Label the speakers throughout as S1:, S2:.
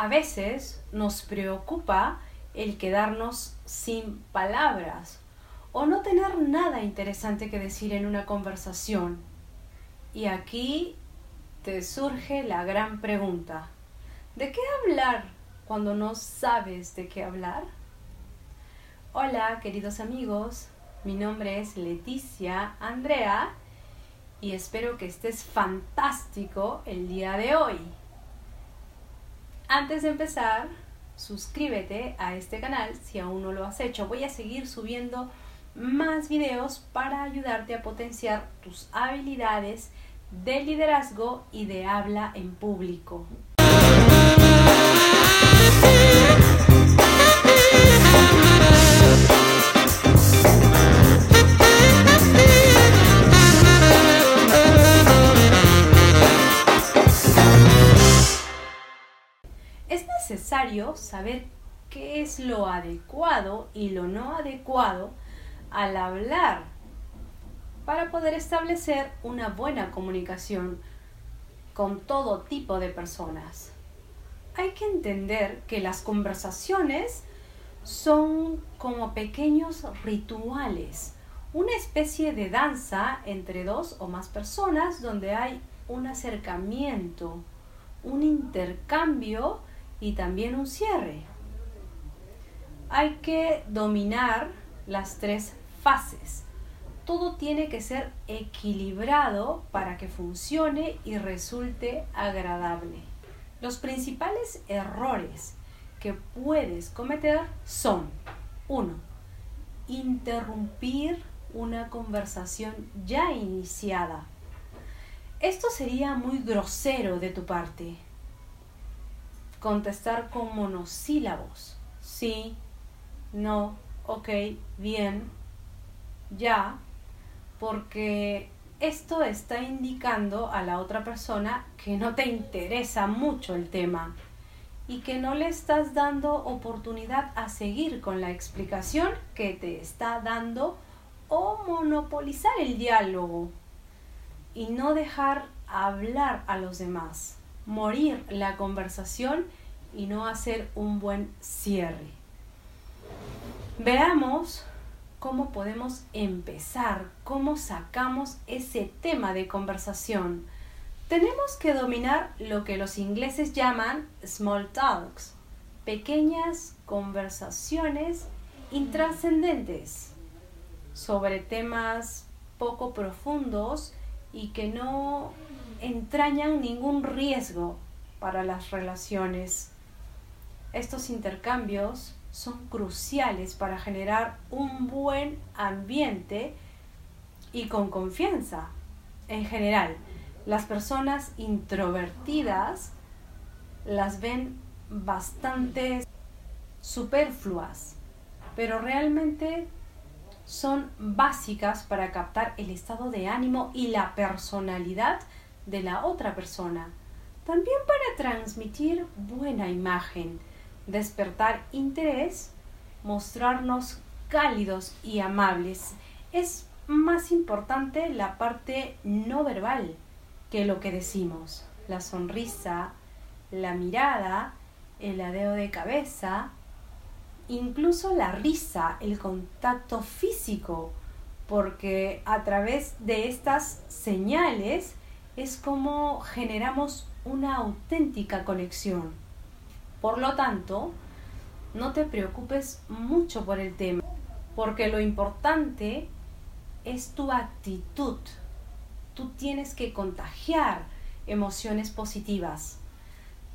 S1: A veces nos preocupa el quedarnos sin palabras o no tener nada interesante que decir en una conversación. Y aquí te surge la gran pregunta. ¿De qué hablar cuando no sabes de qué hablar? Hola, queridos amigos. Mi nombre es Leticia Andrea y espero que estés fantástico el día de hoy. Antes de empezar, suscríbete a este canal si aún no lo has hecho. Voy a seguir subiendo más videos para ayudarte a potenciar tus habilidades de liderazgo y de habla en público. Necesario saber qué es lo adecuado y lo no adecuado al hablar para poder establecer una buena comunicación con todo tipo de personas. Hay que entender que las conversaciones son como pequeños rituales, una especie de danza entre dos o más personas donde hay un acercamiento, un intercambio y también un cierre. Hay que dominar las tres fases. Todo tiene que ser equilibrado para que funcione y resulte agradable. Los principales errores que puedes cometer son 1. Interrumpir una conversación ya iniciada. Esto sería muy grosero de tu parte. Contestar con monosílabos. Sí, no, ok, bien, ya, porque esto está indicando a la otra persona que no te interesa mucho el tema y que no le estás dando oportunidad a seguir con la explicación que te está dando o monopolizar el diálogo y no dejar hablar a los demás, morir la conversación y no hacer un buen cierre. Veamos cómo podemos empezar, cómo sacamos ese tema de conversación. Tenemos que dominar lo que los ingleses llaman small talks, pequeñas conversaciones intrascendentes sobre temas poco profundos y que no entrañan ningún riesgo para las relaciones. Estos intercambios son cruciales para generar un buen ambiente y con confianza. En general, las personas introvertidas las ven bastante superfluas, pero realmente son básicas para captar el estado de ánimo y la personalidad de la otra persona. También para transmitir buena imagen despertar interés, mostrarnos cálidos y amables. Es más importante la parte no verbal que lo que decimos. La sonrisa, la mirada, el adeo de cabeza, incluso la risa, el contacto físico, porque a través de estas señales es como generamos una auténtica conexión. Por lo tanto, no te preocupes mucho por el tema, porque lo importante es tu actitud. Tú tienes que contagiar emociones positivas.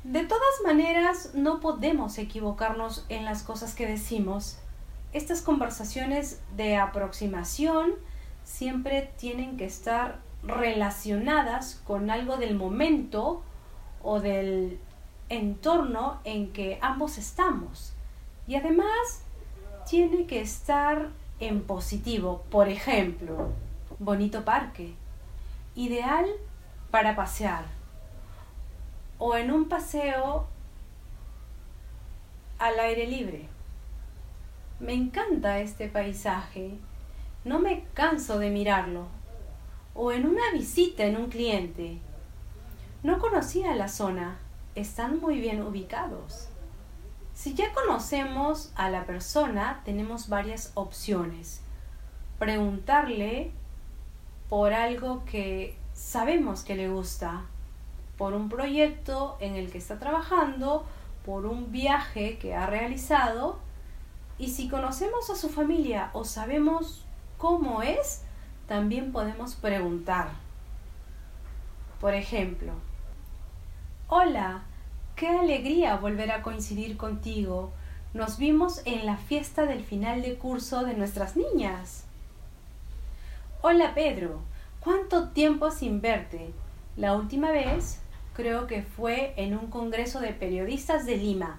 S1: De todas maneras, no podemos equivocarnos en las cosas que decimos. Estas conversaciones de aproximación siempre tienen que estar relacionadas con algo del momento o del entorno en que ambos estamos. Y además tiene que estar en positivo. Por ejemplo, bonito parque, ideal para pasear. O en un paseo al aire libre. Me encanta este paisaje. No me canso de mirarlo. O en una visita en un cliente. No conocía la zona están muy bien ubicados. Si ya conocemos a la persona, tenemos varias opciones. Preguntarle por algo que sabemos que le gusta, por un proyecto en el que está trabajando, por un viaje que ha realizado, y si conocemos a su familia o sabemos cómo es, también podemos preguntar. Por ejemplo, Hola, qué alegría volver a coincidir contigo. Nos vimos en la fiesta del final de curso de nuestras niñas. Hola Pedro, ¿cuánto tiempo sin verte? La última vez creo que fue en un congreso de periodistas de Lima.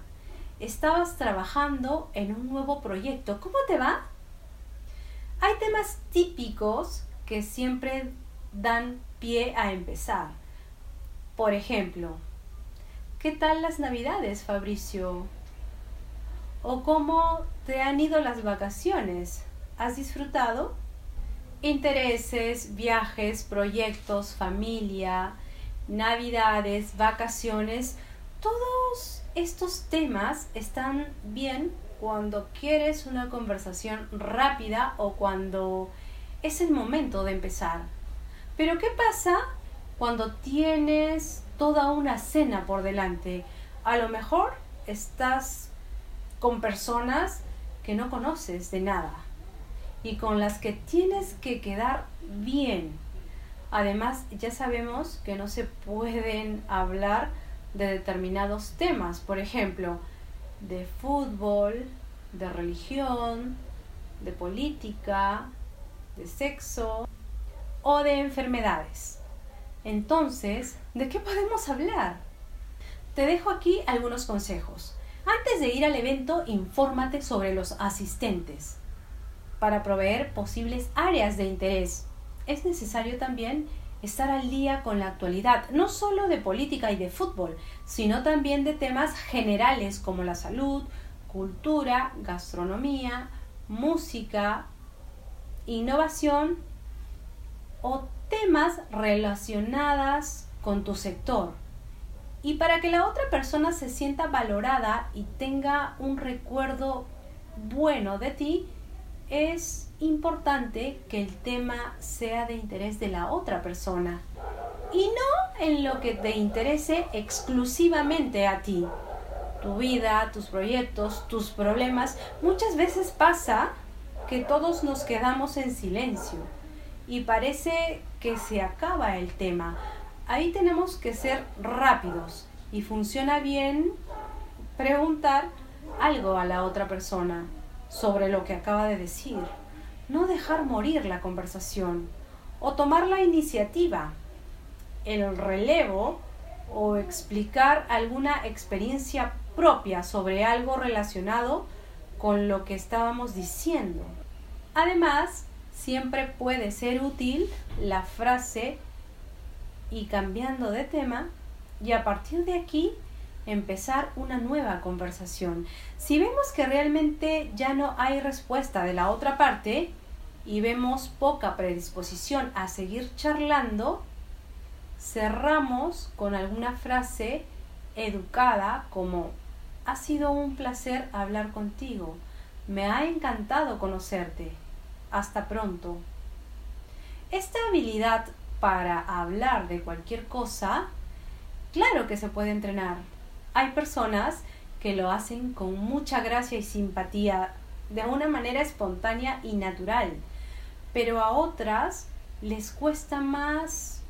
S1: Estabas trabajando en un nuevo proyecto. ¿Cómo te va? Hay temas típicos que siempre dan pie a empezar. Por ejemplo, ¿qué tal las navidades, Fabricio? ¿O cómo te han ido las vacaciones? ¿Has disfrutado? Intereses, viajes, proyectos, familia, navidades, vacaciones, todos estos temas están bien cuando quieres una conversación rápida o cuando es el momento de empezar. Pero ¿qué pasa cuando tienes toda una cena por delante? A lo mejor estás con personas que no conoces de nada y con las que tienes que quedar bien. Además, ya sabemos que no se pueden hablar de determinados temas, por ejemplo, de fútbol, de religión, de política, de sexo o de enfermedades. Entonces, ¿de qué podemos hablar? Te dejo aquí algunos consejos. Antes de ir al evento, infórmate sobre los asistentes para proveer posibles áreas de interés. Es necesario también estar al día con la actualidad, no solo de política y de fútbol, sino también de temas generales como la salud, cultura, gastronomía, música, innovación o temas relacionadas con tu sector. Y para que la otra persona se sienta valorada y tenga un recuerdo bueno de ti, es importante que el tema sea de interés de la otra persona y no en lo que te interese exclusivamente a ti. Tu vida, tus proyectos, tus problemas. Muchas veces pasa que todos nos quedamos en silencio y parece que se acaba el tema. Ahí tenemos que ser rápidos y funciona bien preguntar algo a la otra persona sobre lo que acaba de decir, no dejar morir la conversación o tomar la iniciativa, el relevo o explicar alguna experiencia propia sobre algo relacionado con lo que estábamos diciendo. Además, siempre puede ser útil la frase y cambiando de tema y a partir de aquí empezar una nueva conversación. Si vemos que realmente ya no hay respuesta de la otra parte y vemos poca predisposición a seguir charlando, cerramos con alguna frase educada como ha sido un placer hablar contigo, me ha encantado conocerte, hasta pronto. Esta habilidad para hablar de cualquier cosa, claro que se puede entrenar hay personas que lo hacen con mucha gracia y simpatía, de una manera espontánea y natural, pero a otras les cuesta más,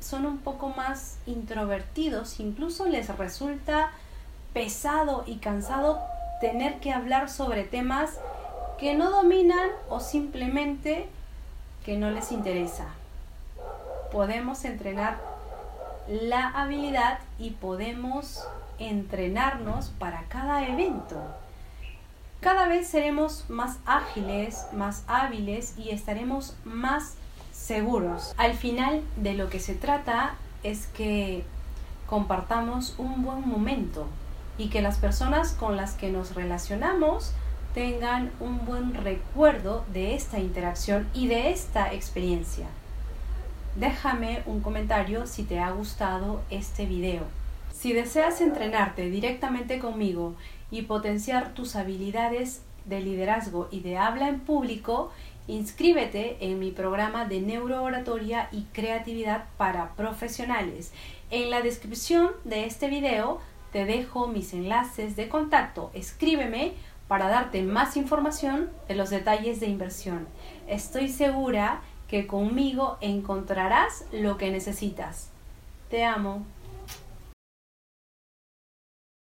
S1: son un poco más introvertidos, incluso les resulta pesado y cansado tener que hablar sobre temas que no dominan o simplemente que no les interesa. Podemos entrenar la habilidad y podemos entrenarnos para cada evento. Cada vez seremos más ágiles, más hábiles y estaremos más seguros. Al final de lo que se trata es que compartamos un buen momento y que las personas con las que nos relacionamos tengan un buen recuerdo de esta interacción y de esta experiencia. Déjame un comentario si te ha gustado este video. Si deseas entrenarte directamente conmigo y potenciar tus habilidades de liderazgo y de habla en público, inscríbete en mi programa de neurooratoria y creatividad para profesionales. En la descripción de este video te dejo mis enlaces de contacto. Escríbeme para darte más información de los detalles de inversión. Estoy segura que conmigo encontrarás lo que necesitas. Te amo.